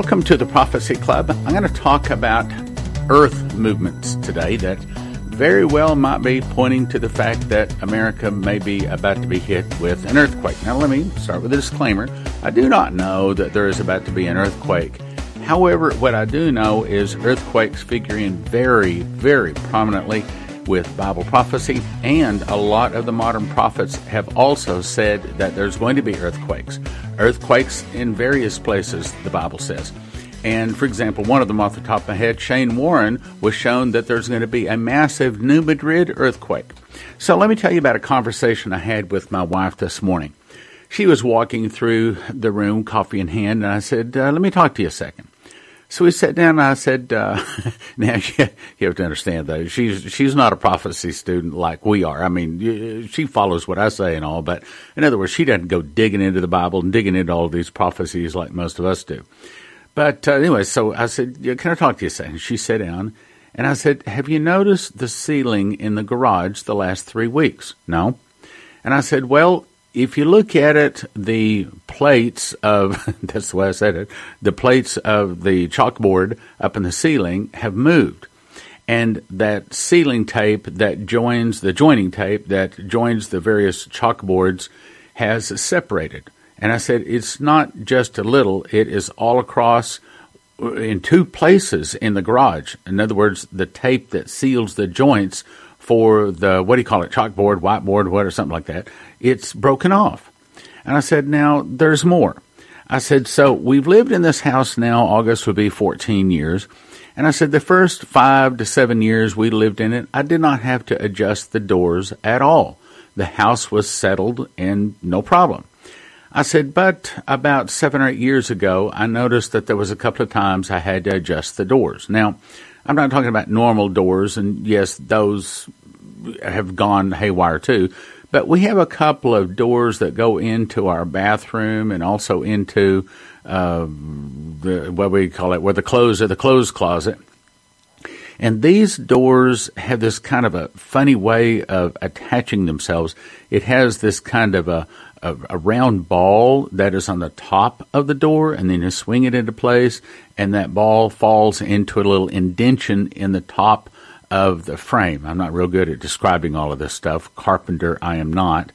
Welcome to the Prophecy Club. I'm going to talk about earth movements today that very well might be pointing to the fact that America may be about to be hit with an earthquake. Now, let me start with a disclaimer. I do not know that there is about to be an earthquake. However, what I do know is earthquakes figure in very, very prominently with Bible prophecy, and a lot of the modern prophets have also said that there's going to be earthquakes. Earthquakes in various places, the Bible says. And for example, one of them off the top of my head, Shane Warren, was shown that there's going to be a massive New Madrid earthquake. So let me tell you about a conversation I had with my wife this morning. She was walking through the room, coffee in hand, and I said, uh, Let me talk to you a second. So we sat down and I said, uh, now you have to understand though, she's, she's not a prophecy student like we are. I mean, she follows what I say and all, but in other words, she doesn't go digging into the Bible and digging into all these prophecies like most of us do. But uh, anyway, so I said, Can I talk to you a second? She sat down, and I said, Have you noticed the ceiling in the garage the last three weeks? No. And I said, Well, if you look at it, the plates of, that's the way I said it, the plates of the chalkboard up in the ceiling have moved. And that ceiling tape that joins, the joining tape that joins the various chalkboards has separated. And I said, it's not just a little, it is all across uh, in two places in the garage. In other words, the tape that seals the joints for the, what do you call it, chalkboard, whiteboard, whatever, something like that, it's broken off. And I said, now there's more. I said, so we've lived in this house now, August would be 14 years. And I said, the first five to seven years we lived in it, I did not have to adjust the doors at all. The house was settled and no problem. I said, but about seven or eight years ago, I noticed that there was a couple of times I had to adjust the doors. Now, I'm not talking about normal doors, and yes, those have gone haywire too. But we have a couple of doors that go into our bathroom and also into uh, the what we call it, where the clothes are the clothes closet. And these doors have this kind of a funny way of attaching themselves. It has this kind of a, a, a, round ball that is on the top of the door, and then you swing it into place, and that ball falls into a little indention in the top of the frame. I'm not real good at describing all of this stuff. Carpenter, I am not.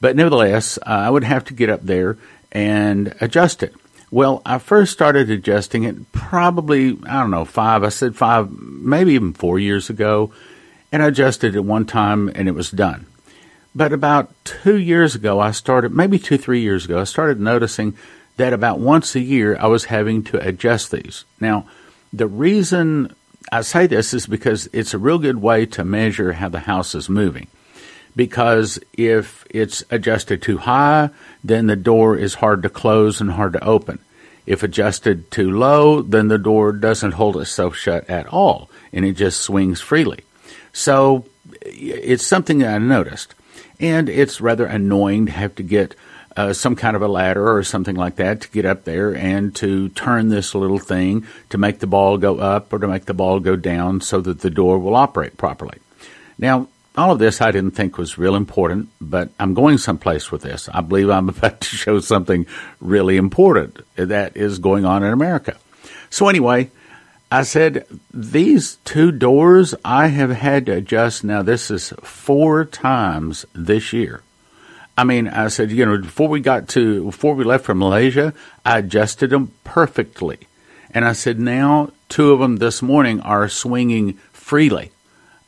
But nevertheless, uh, I would have to get up there and adjust it. Well, I first started adjusting it probably, I don't know, five, I said five, maybe even four years ago, and I adjusted it one time and it was done. But about two years ago, I started, maybe two, three years ago, I started noticing that about once a year I was having to adjust these. Now, the reason I say this is because it's a real good way to measure how the house is moving. Because if it's adjusted too high, then the door is hard to close and hard to open. If adjusted too low, then the door doesn't hold itself shut at all and it just swings freely. So it's something that I noticed and it's rather annoying to have to get uh, some kind of a ladder or something like that to get up there and to turn this little thing to make the ball go up or to make the ball go down so that the door will operate properly. Now, all of this I didn't think was real important, but I'm going someplace with this. I believe I'm about to show something really important that is going on in America. So anyway, I said, these two doors I have had to adjust now. This is four times this year. I mean, I said, you know, before we got to, before we left for Malaysia, I adjusted them perfectly. And I said, now two of them this morning are swinging freely.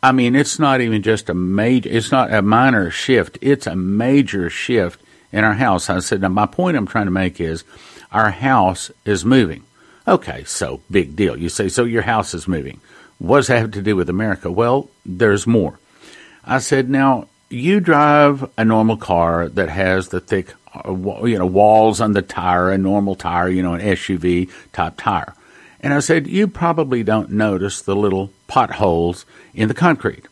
I mean, it's not even just a major, it's not a minor shift. It's a major shift in our house. I said, now my point I'm trying to make is our house is moving. Okay, so big deal. You say, so your house is moving. What does that have to do with America? Well, there's more. I said, now you drive a normal car that has the thick, uh, you know, walls on the tire, a normal tire, you know, an SUV type tire. And I said, you probably don't notice the little potholes in the concrete.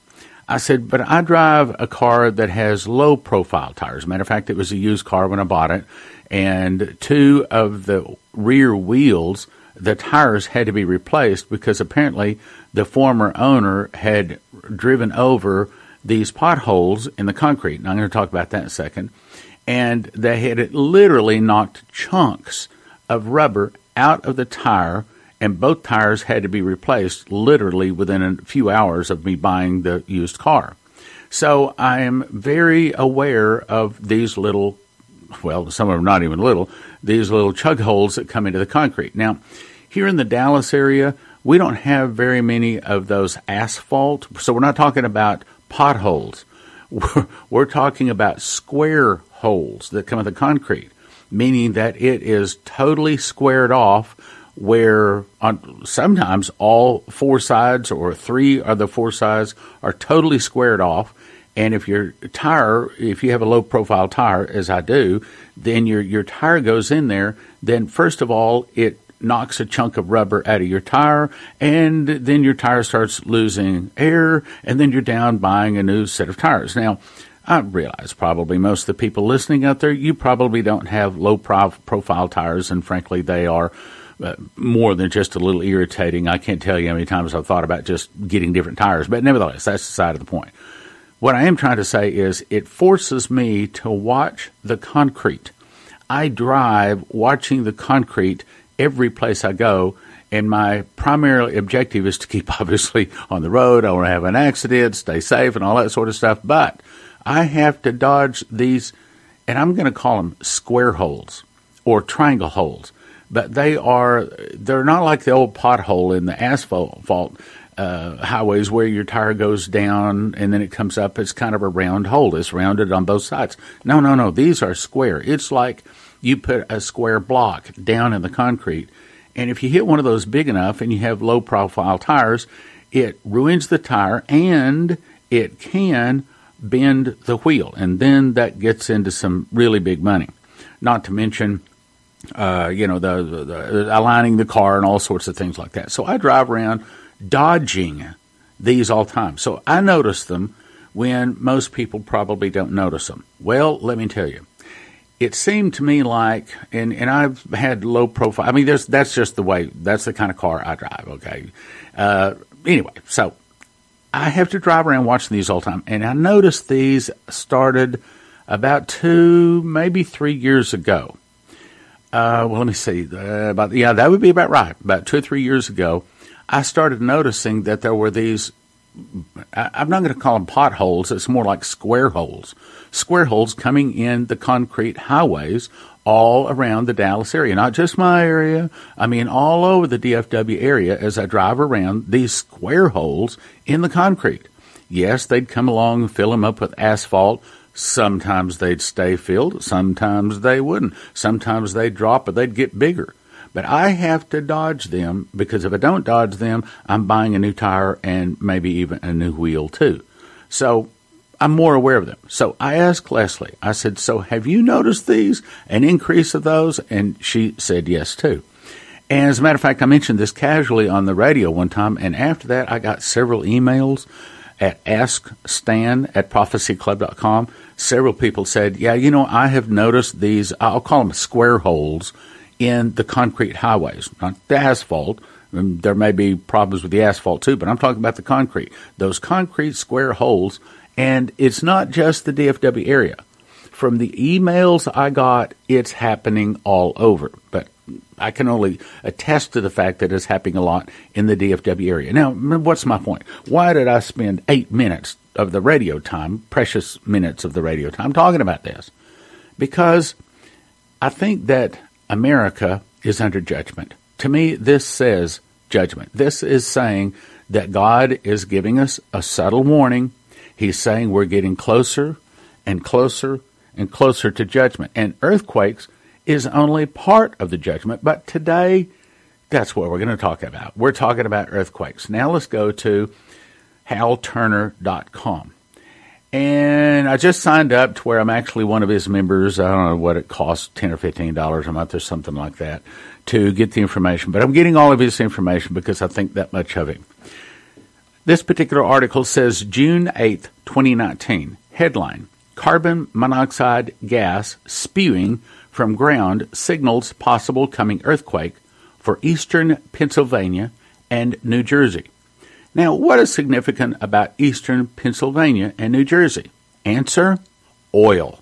I said, but I drive a car that has low profile tires. Matter of fact, it was a used car when I bought it, and two of the rear wheels the tires had to be replaced because apparently the former owner had driven over these potholes in the concrete. And I'm going to talk about that in a second. And they had literally knocked chunks of rubber out of the tire, and both tires had to be replaced literally within a few hours of me buying the used car. So I am very aware of these little, well, some of them not even little, these little chug holes that come into the concrete. Now, here in the Dallas area, we don't have very many of those asphalt, so we're not talking about potholes. We're, we're talking about square holes that come in the concrete, meaning that it is totally squared off where on, sometimes all four sides or three of the four sides are totally squared off. And if your tire, if you have a low profile tire, as I do, then your, your tire goes in there, then first of all, it knocks a chunk of rubber out of your tire, and then your tire starts losing air, and then you're down buying a new set of tires. Now, I realize probably most of the people listening out there, you probably don't have low profile tires, and frankly, they are uh, more than just a little irritating. I can't tell you how many times I've thought about just getting different tires, but nevertheless, that's the side of the point. What I am trying to say is it forces me to watch the concrete. I drive watching the concrete every place I go. And my primary objective is to keep obviously on the road. I want to have an accident, stay safe, and all that sort of stuff. But I have to dodge these, and I'm going to call them square holes or triangle holes. But they are, they're not like the old pothole in the asphalt uh, highways where your tire goes down and then it comes up. It's kind of a round hole. It's rounded on both sides. No, no, no. These are square. It's like you put a square block down in the concrete. And if you hit one of those big enough and you have low profile tires, it ruins the tire and it can bend the wheel. And then that gets into some really big money. Not to mention, uh, you know, the, the, the aligning the car and all sorts of things like that. So I drive around dodging these all the time. So I notice them when most people probably don't notice them. Well, let me tell you it seemed to me like, and, and I've had low profile. I mean, there's, that's just the way, that's the kind of car I drive, okay? Uh, anyway, so I have to drive around watching these all the time. And I noticed these started about two, maybe three years ago. Uh, well, let me see. Uh, about yeah, that would be about right. About two or three years ago, I started noticing that there were these. I'm not going to call them potholes. It's more like square holes square holes coming in the concrete highways all around the Dallas area, not just my area. I mean, all over the DFW area as I drive around these square holes in the concrete. Yes, they'd come along and fill them up with asphalt. Sometimes they'd stay filled. Sometimes they wouldn't. Sometimes they'd drop, but they'd get bigger. But I have to dodge them because if I don't dodge them, I'm buying a new tire and maybe even a new wheel too. So I'm more aware of them. So I asked Leslie, I said, So have you noticed these, an increase of those? And she said yes, too. And as a matter of fact, I mentioned this casually on the radio one time, and after that, I got several emails at askstan at prophecyclub.com. Several people said, Yeah, you know, I have noticed these, I'll call them square holes in the concrete highways, not the asphalt. There may be problems with the asphalt too, but I'm talking about the concrete. Those concrete square holes and it's not just the DFW area. From the emails I got, it's happening all over. But I can only attest to the fact that it's happening a lot in the DFW area. Now, what's my point? Why did I spend eight minutes of the radio time, precious minutes of the radio time, talking about this? Because I think that America is under judgment. To me, this says judgment. This is saying that God is giving us a subtle warning He's saying we're getting closer and closer and closer to judgment. And earthquakes is only part of the judgment. But today, that's what we're going to talk about. We're talking about earthquakes. Now let's go to halturner.com. And I just signed up to where I'm actually one of his members. I don't know what it costs, ten or fifteen dollars a month or something like that, to get the information. But I'm getting all of his information because I think that much of him. This particular article says June 8th, 2019. Headline Carbon monoxide gas spewing from ground signals possible coming earthquake for eastern Pennsylvania and New Jersey. Now, what is significant about eastern Pennsylvania and New Jersey? Answer oil.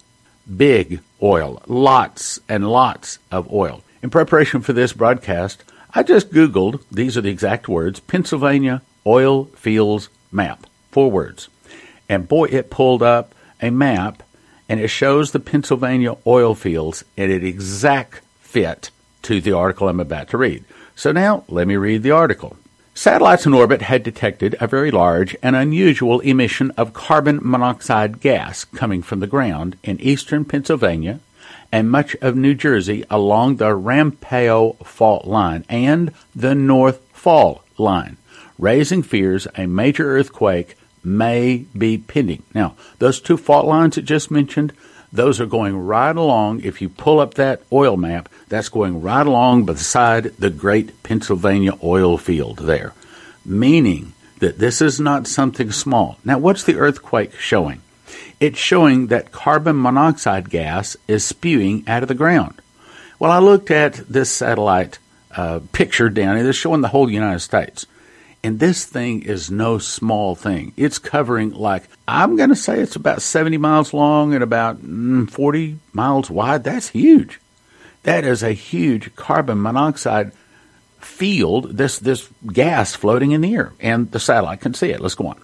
Big oil. Lots and lots of oil. In preparation for this broadcast, I just Googled, these are the exact words, Pennsylvania oil fields map. Four words. And boy, it pulled up a map and it shows the Pennsylvania oil fields in an exact fit to the article I'm about to read. So now let me read the article. Satellites in orbit had detected a very large and unusual emission of carbon monoxide gas coming from the ground in eastern Pennsylvania and much of New Jersey along the Ramapo fault line and the North Fault line, raising fears a major earthquake may be pending. Now, those two fault lines that just mentioned, those are going right along. If you pull up that oil map, that's going right along beside the great Pennsylvania oil field there, meaning that this is not something small. Now, what's the earthquake showing? It's showing that carbon monoxide gas is spewing out of the ground. Well, I looked at this satellite uh, picture down here, it's showing the whole United States. And this thing is no small thing. It's covering, like, I'm going to say it's about 70 miles long and about mm, 40 miles wide. That's huge. That is a huge carbon monoxide field, this, this gas floating in the air. And the satellite can see it. Let's go on.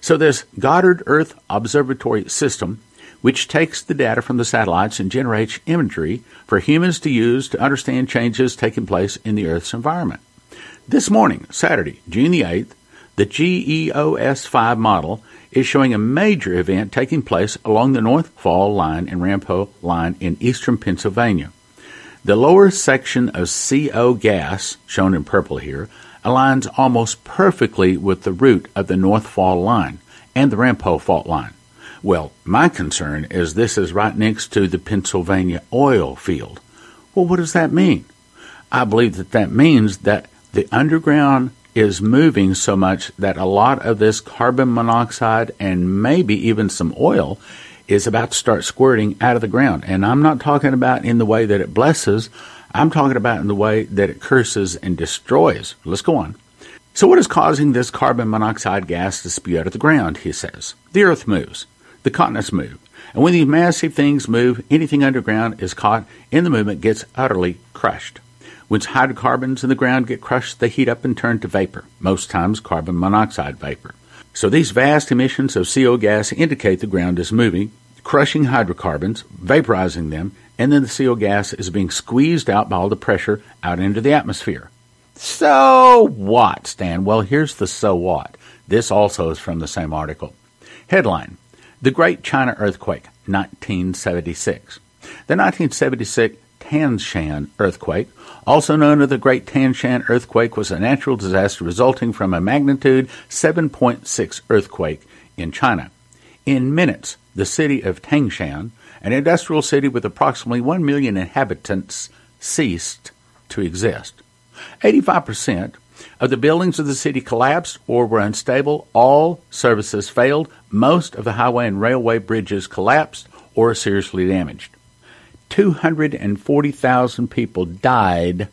So this Goddard Earth Observatory System, which takes the data from the satellites and generates imagery for humans to use to understand changes taking place in the Earth's environment. This morning, Saturday, June the 8th, the GEOS 5 model is showing a major event taking place along the North Fall line and Ramapo line in eastern Pennsylvania. The lower section of CO gas, shown in purple here, aligns almost perfectly with the route of the North Fall Line and the Ramapo Fault Line. Well, my concern is this is right next to the Pennsylvania oil field. Well, what does that mean? I believe that that means that the underground is moving so much that a lot of this carbon monoxide and maybe even some oil is about to start squirting out of the ground. And I'm not talking about in the way that it blesses. I'm talking about in the way that it curses and destroys. Let's go on. So, what is causing this carbon monoxide gas to spew out of the ground? He says. The earth moves, the continents move. And when these massive things move, anything underground is caught in the movement, gets utterly crushed. When hydrocarbons in the ground get crushed, they heat up and turn to vapor, most times carbon monoxide vapor. So these vast emissions of CO gas indicate the ground is moving, crushing hydrocarbons, vaporizing them, and then the CO gas is being squeezed out by all the pressure out into the atmosphere. So what, Stan? Well, here's the so what. This also is from the same article. Headline The Great China Earthquake, 1976. The 1976 Tangshan earthquake, also known as the Great Tangshan earthquake, was a natural disaster resulting from a magnitude 7.6 earthquake in China. In minutes, the city of Tangshan an industrial city with approximately 1 million inhabitants ceased to exist. 85% of the buildings of the city collapsed or were unstable. All services failed. Most of the highway and railway bridges collapsed or were seriously damaged. 240,000 people died,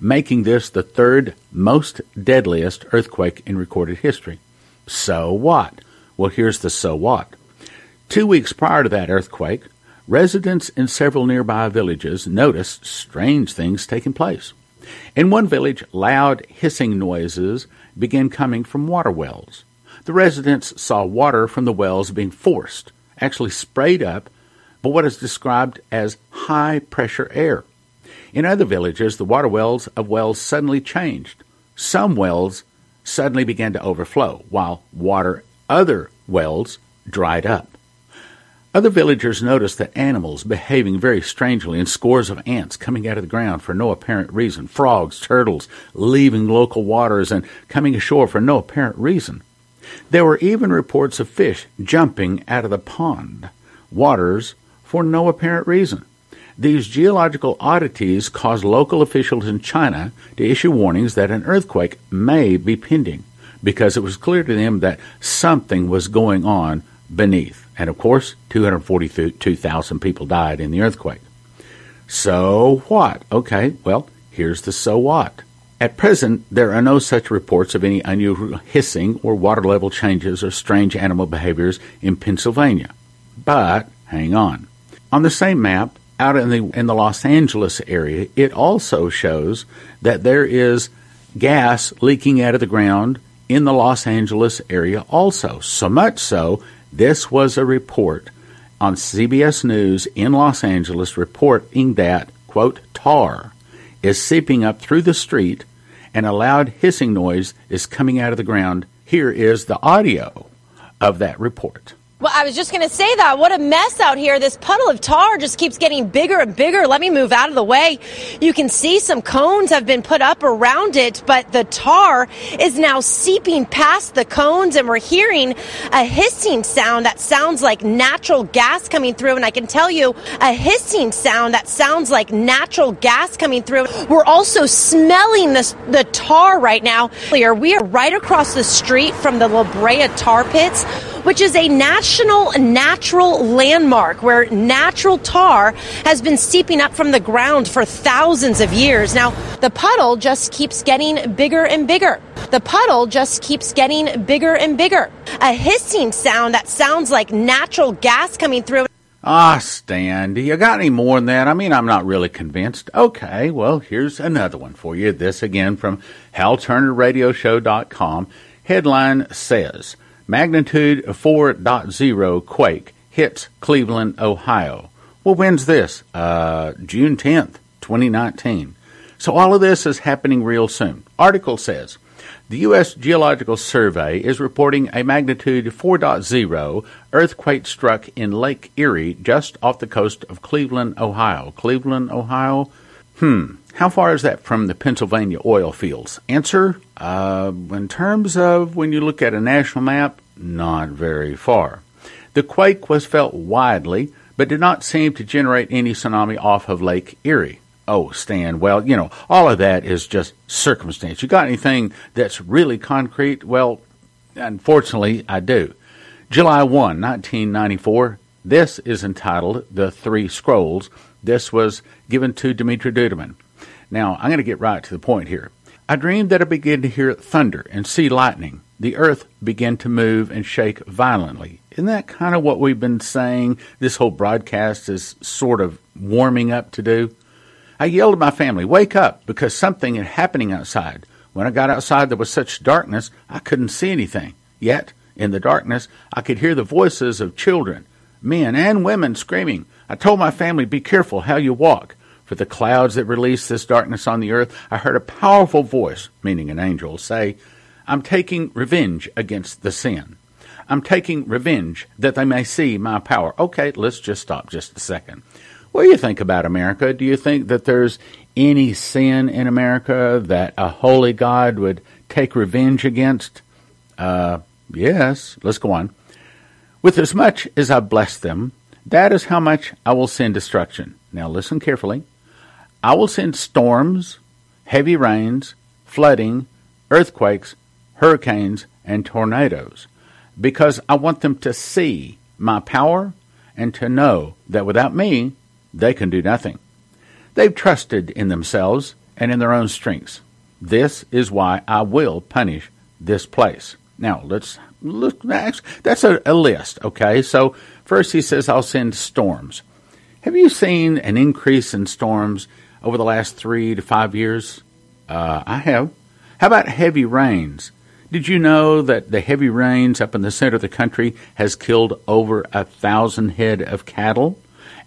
making this the third most deadliest earthquake in recorded history. So what? Well, here's the so what. Two weeks prior to that earthquake, residents in several nearby villages noticed strange things taking place. In one village, loud hissing noises began coming from water wells. The residents saw water from the wells being forced, actually sprayed up, by what is described as high pressure air. In other villages, the water wells of wells suddenly changed. Some wells suddenly began to overflow, while water other wells dried up. Other villagers noticed that animals behaving very strangely and scores of ants coming out of the ground for no apparent reason, frogs, turtles leaving local waters and coming ashore for no apparent reason. There were even reports of fish jumping out of the pond waters for no apparent reason. These geological oddities caused local officials in China to issue warnings that an earthquake may be pending because it was clear to them that something was going on beneath. And of course, 242,000 people died in the earthquake. So what? Okay, well, here's the so what. At present, there are no such reports of any unusual hissing or water level changes or strange animal behaviors in Pennsylvania. But, hang on. On the same map, out in the in the Los Angeles area, it also shows that there is gas leaking out of the ground in the Los Angeles area also. So much so, this was a report on CBS News in Los Angeles reporting that, quote, tar is seeping up through the street and a loud hissing noise is coming out of the ground. Here is the audio of that report. Well, I was just going to say that. What a mess out here. This puddle of tar just keeps getting bigger and bigger. Let me move out of the way. You can see some cones have been put up around it, but the tar is now seeping past the cones and we're hearing a hissing sound that sounds like natural gas coming through. And I can tell you a hissing sound that sounds like natural gas coming through. We're also smelling this, the tar right now. We are right across the street from the La Brea tar pits which is a national natural landmark where natural tar has been seeping up from the ground for thousands of years. Now, the puddle just keeps getting bigger and bigger. The puddle just keeps getting bigger and bigger. A hissing sound that sounds like natural gas coming through. Ah, Stan, do you got any more than that? I mean, I'm not really convinced. Okay, well, here's another one for you. This again from HalTurnerRadioShow.com. Headline says, Magnitude 4.0 quake hits Cleveland, Ohio. Well, when's this? Uh, June 10th, 2019. So all of this is happening real soon. Article says the U.S. Geological Survey is reporting a magnitude 4.0 earthquake struck in Lake Erie just off the coast of Cleveland, Ohio. Cleveland, Ohio? Hmm. How far is that from the Pennsylvania oil fields? Answer uh, In terms of when you look at a national map, not very far. The quake was felt widely, but did not seem to generate any tsunami off of Lake Erie. Oh, Stan, well, you know, all of that is just circumstance. You got anything that's really concrete? Well, unfortunately, I do. July 1, 1994. This is entitled The Three Scrolls. This was given to Dimitri Duduman. Now, I'm going to get right to the point here. I dreamed that I began to hear thunder and see lightning. The earth began to move and shake violently. Isn't that kind of what we've been saying this whole broadcast is sort of warming up to do? I yelled at my family, Wake up, because something is happening outside. When I got outside, there was such darkness, I couldn't see anything. Yet, in the darkness, I could hear the voices of children, men, and women screaming. I told my family, Be careful how you walk for the clouds that release this darkness on the earth, I heard a powerful voice, meaning an angel, say, I'm taking revenge against the sin. I'm taking revenge that they may see my power. Okay, let's just stop just a second. What do you think about America? Do you think that there's any sin in America that a holy God would take revenge against? Uh, yes. Let's go on. With as much as I bless them, that is how much I will send destruction. Now listen carefully. I will send storms, heavy rains, flooding, earthquakes, hurricanes, and tornadoes because I want them to see my power and to know that without me, they can do nothing. They've trusted in themselves and in their own strengths. This is why I will punish this place. Now, let's look. That's a, a list, okay? So, first he says, I'll send storms. Have you seen an increase in storms over the last three to five years? Uh, I have. How about heavy rains? Did you know that the heavy rains up in the center of the country has killed over a thousand head of cattle?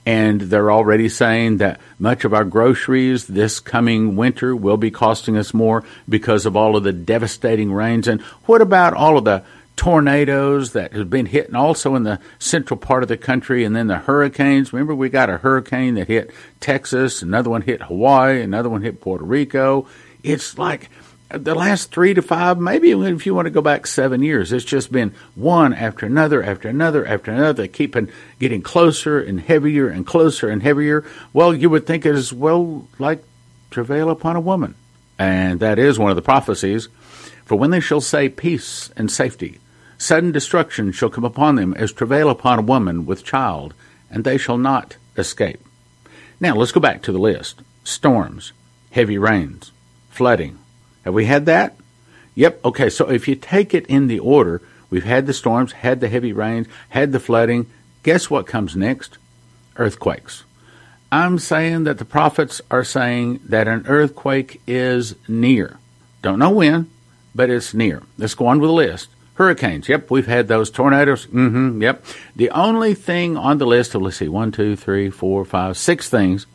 And they're already saying that much of our groceries this coming winter will be costing us more because of all of the devastating rains. And what about all of the tornadoes that have been hitting also in the central part of the country, and then the hurricanes. Remember, we got a hurricane that hit Texas, another one hit Hawaii, another one hit Puerto Rico. It's like the last three to five, maybe if you want to go back seven years, it's just been one after another, after another, after another, keeping getting closer and heavier and closer and heavier. Well, you would think it is well like travail upon a woman, and that is one of the prophecies. For when they shall say peace and safety, Sudden destruction shall come upon them as travail upon a woman with child, and they shall not escape. Now let's go back to the list storms, heavy rains, flooding. Have we had that? Yep. Okay, so if you take it in the order, we've had the storms, had the heavy rains, had the flooding. Guess what comes next? Earthquakes. I'm saying that the prophets are saying that an earthquake is near. Don't know when, but it's near. Let's go on with the list. Hurricanes. Yep, we've had those. Tornadoes. Mm-hmm. Yep. The only thing on the list of let's see, one, two, three, four, five, six things.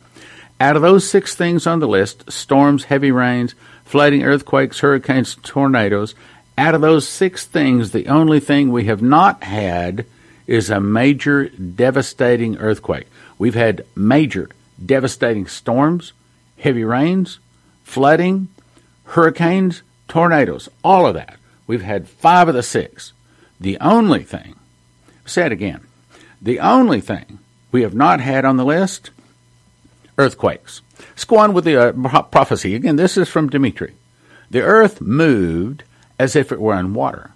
Out of those six things on the list, storms, heavy rains, flooding, earthquakes, hurricanes, tornadoes. Out of those six things, the only thing we have not had is a major devastating earthquake. We've had major devastating storms, heavy rains, flooding, hurricanes, tornadoes, all of that. We've had five of the six. The only thing, say it again, the only thing we have not had on the list, earthquakes. Let's go on with the uh, prophecy. Again, this is from Dimitri. The earth moved as if it were in water.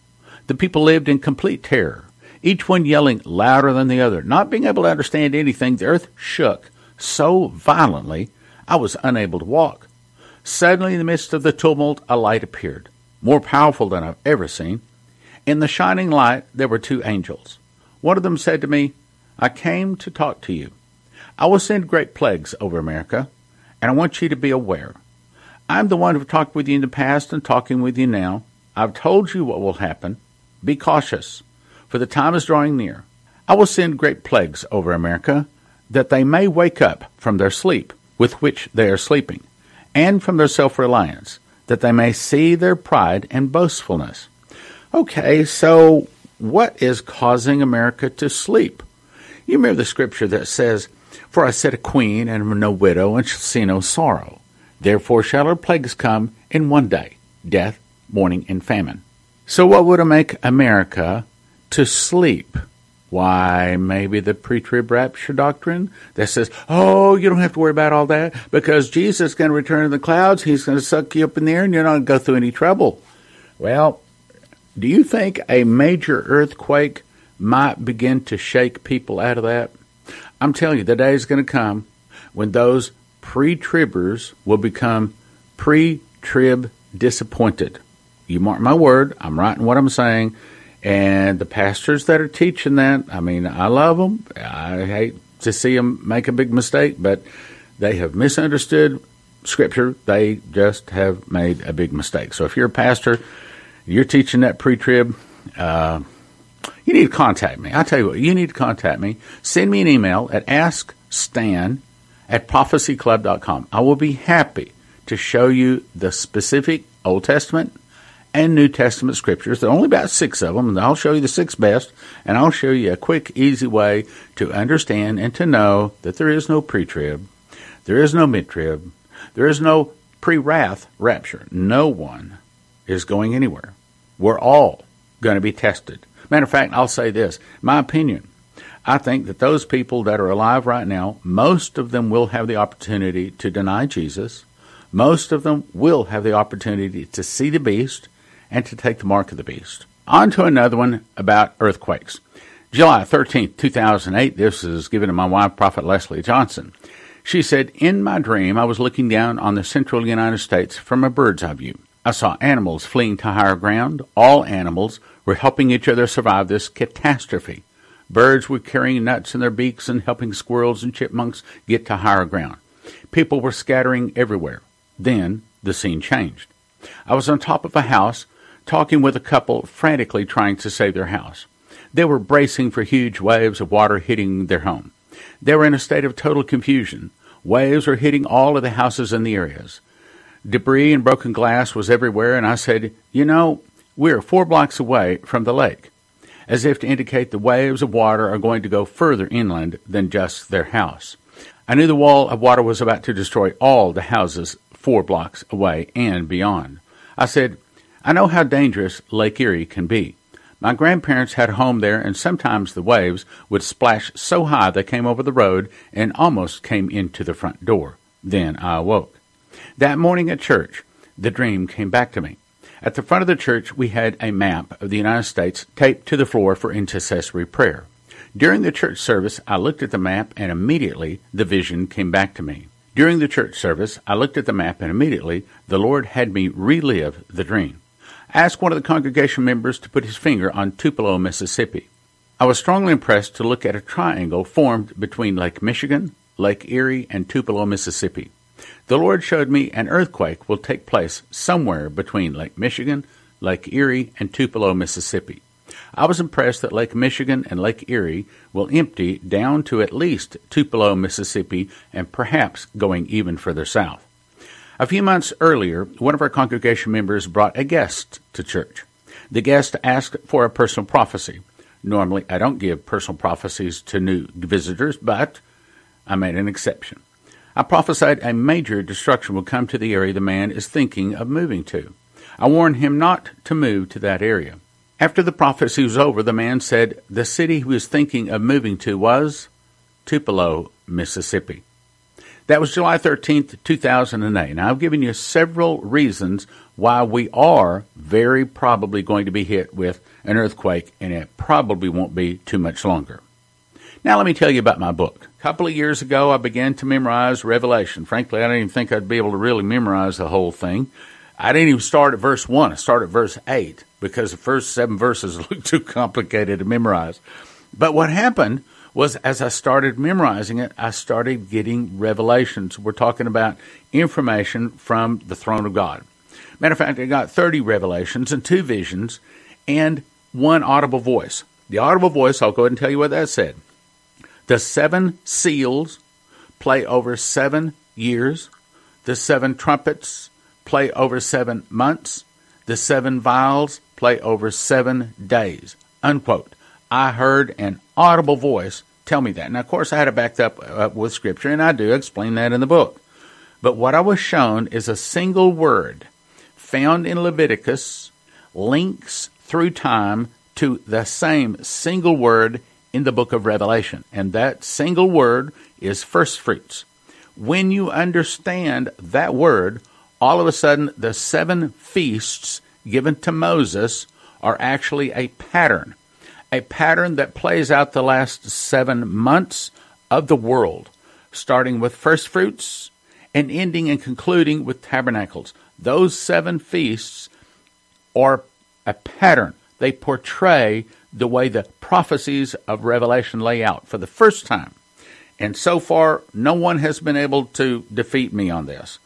The people lived in complete terror, each one yelling louder than the other. Not being able to understand anything, the earth shook so violently I was unable to walk. Suddenly, in the midst of the tumult, a light appeared more powerful than I've ever seen. In the shining light, there were two angels. One of them said to me, I came to talk to you. I will send great plagues over America, and I want you to be aware. I'm the one who talked with you in the past and talking with you now. I've told you what will happen. Be cautious, for the time is drawing near. I will send great plagues over America, that they may wake up from their sleep with which they are sleeping, and from their self reliance that they may see their pride and boastfulness. Okay, so what is causing America to sleep? You remember the scripture that says, For I set a queen and no widow, and shall see no sorrow. Therefore shall her plagues come in one day death, mourning, and famine. So, what would make America to sleep? Why, maybe the pre trib rapture doctrine that says, oh, you don't have to worry about all that because Jesus is going to return in the clouds. He's going to suck you up in the air and you're not going to go through any trouble. Well, do you think a major earthquake might begin to shake people out of that? I'm telling you, the day is going to come when those pre tribbers will become pre trib disappointed. You mark my word, I'm writing what I'm saying and the pastors that are teaching that, I mean, I love them. I hate to see them make a big mistake, but they have misunderstood Scripture. They just have made a big mistake. So if you're a pastor, you're teaching that pre-trib, uh, you need to contact me. I tell you what, you need to contact me. Send me an email at askstan at prophecyclub.com. I will be happy to show you the specific Old Testament and New Testament scriptures. There are only about six of them, and I'll show you the six best, and I'll show you a quick, easy way to understand and to know that there is no pre trib, there is no mid trib, there is no pre wrath rapture. No one is going anywhere. We're all going to be tested. Matter of fact, I'll say this my opinion. I think that those people that are alive right now, most of them will have the opportunity to deny Jesus. Most of them will have the opportunity to see the beast and to take the mark of the beast. On to another one about earthquakes. July 13, 2008, this is given to my wife, Prophet Leslie Johnson. She said, In my dream, I was looking down on the central United States from a bird's eye view. I saw animals fleeing to higher ground. All animals were helping each other survive this catastrophe. Birds were carrying nuts in their beaks and helping squirrels and chipmunks get to higher ground. People were scattering everywhere. Then the scene changed. I was on top of a house talking with a couple frantically trying to save their house. They were bracing for huge waves of water hitting their home. They were in a state of total confusion. Waves were hitting all of the houses in the areas. Debris and broken glass was everywhere, and I said, You know, we're four blocks away from the lake, as if to indicate the waves of water are going to go further inland than just their house. I knew the wall of water was about to destroy all the houses four blocks away and beyond. I said, I know how dangerous Lake Erie can be. My grandparents had a home there, and sometimes the waves would splash so high they came over the road and almost came into the front door. Then I awoke. That morning at church, the dream came back to me. At the front of the church, we had a map of the United States taped to the floor for intercessory prayer. During the church service, I looked at the map, and immediately the vision came back to me. During the church service, I looked at the map, and immediately the Lord had me relive the dream asked one of the congregation members to put his finger on Tupelo, Mississippi. I was strongly impressed to look at a triangle formed between Lake Michigan, Lake Erie, and Tupelo, Mississippi. The Lord showed me an earthquake will take place somewhere between Lake Michigan, Lake Erie, and Tupelo, Mississippi. I was impressed that Lake Michigan and Lake Erie will empty down to at least Tupelo, Mississippi, and perhaps going even further south. A few months earlier, one of our congregation members brought a guest to church. The guest asked for a personal prophecy. Normally, I don't give personal prophecies to new visitors, but I made an exception. I prophesied a major destruction will come to the area the man is thinking of moving to. I warned him not to move to that area. After the prophecy was over, the man said the city he was thinking of moving to was Tupelo, Mississippi. That was July 13th, 2008. Now, I've given you several reasons why we are very probably going to be hit with an earthquake, and it probably won't be too much longer. Now, let me tell you about my book. A couple of years ago, I began to memorize Revelation. Frankly, I didn't even think I'd be able to really memorize the whole thing. I didn't even start at verse 1, I started at verse 8 because the first seven verses looked too complicated to memorize. But what happened was as I started memorizing it, I started getting revelations. We're talking about information from the throne of God. Matter of fact, I got 30 revelations and two visions and one audible voice. The audible voice, I'll go ahead and tell you what that said. The seven seals play over seven years. The seven trumpets play over seven months. The seven vials play over seven days. Unquote. I heard an audible voice tell me that. Now, of course, I had to back up uh, with Scripture, and I do explain that in the book. But what I was shown is a single word found in Leviticus links through time to the same single word in the book of Revelation. And that single word is first fruits. When you understand that word, all of a sudden the seven feasts given to Moses are actually a pattern a pattern that plays out the last seven months of the world, starting with first fruits and ending and concluding with tabernacles. Those seven feasts are a pattern. They portray the way the prophecies of Revelation lay out for the first time. And so far, no one has been able to defeat me on this.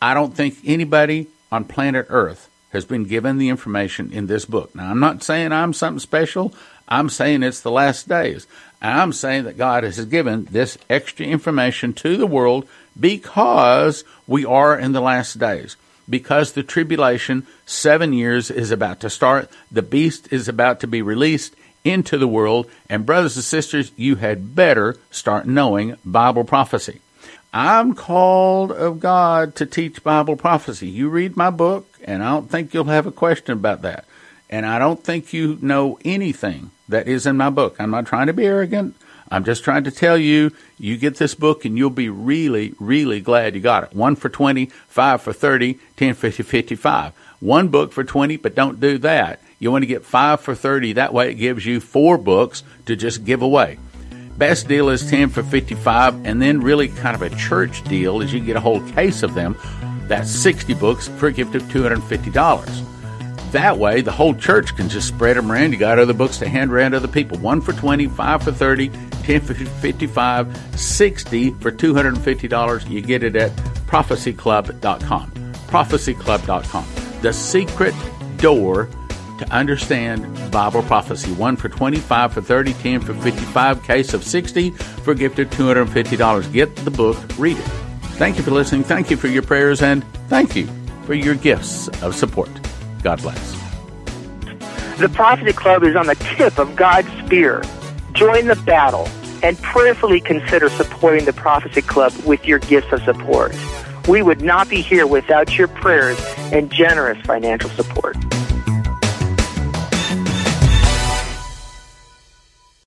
I don't think anybody on planet Earth has been given the information in this book. Now, I'm not saying I'm something special. I'm saying it's the last days. I'm saying that God has given this extra information to the world because we are in the last days. Because the tribulation, seven years, is about to start. The beast is about to be released into the world. And, brothers and sisters, you had better start knowing Bible prophecy. I'm called of God to teach Bible prophecy. You read my book, and I don't think you'll have a question about that. And I don't think you know anything that is in my book. I'm not trying to be arrogant. I'm just trying to tell you, you get this book and you'll be really, really glad you got it. One for 20, five for 30, 10 for 55. One book for 20, but don't do that. You want to get five for 30. That way it gives you four books to just give away. Best deal is 10 for 55, and then really kind of a church deal is you get a whole case of them. That's 60 books for a gift of $250. That way, the whole church can just spread them around. You got other books to hand around to other people. One for 20, five for 30, 10 for 55, 60 for $250. You get it at prophecyclub.com. Prophecyclub.com. The secret door to understand Bible prophecy. One for 25 for 30, 10 for 55, case of 60 for a gift of $250. Get the book, read it. Thank you for listening. Thank you for your prayers, and thank you for your gifts of support. God bless. The Prophecy Club is on the tip of God's spear. Join the battle and prayerfully consider supporting the Prophecy Club with your gifts of support. We would not be here without your prayers and generous financial support.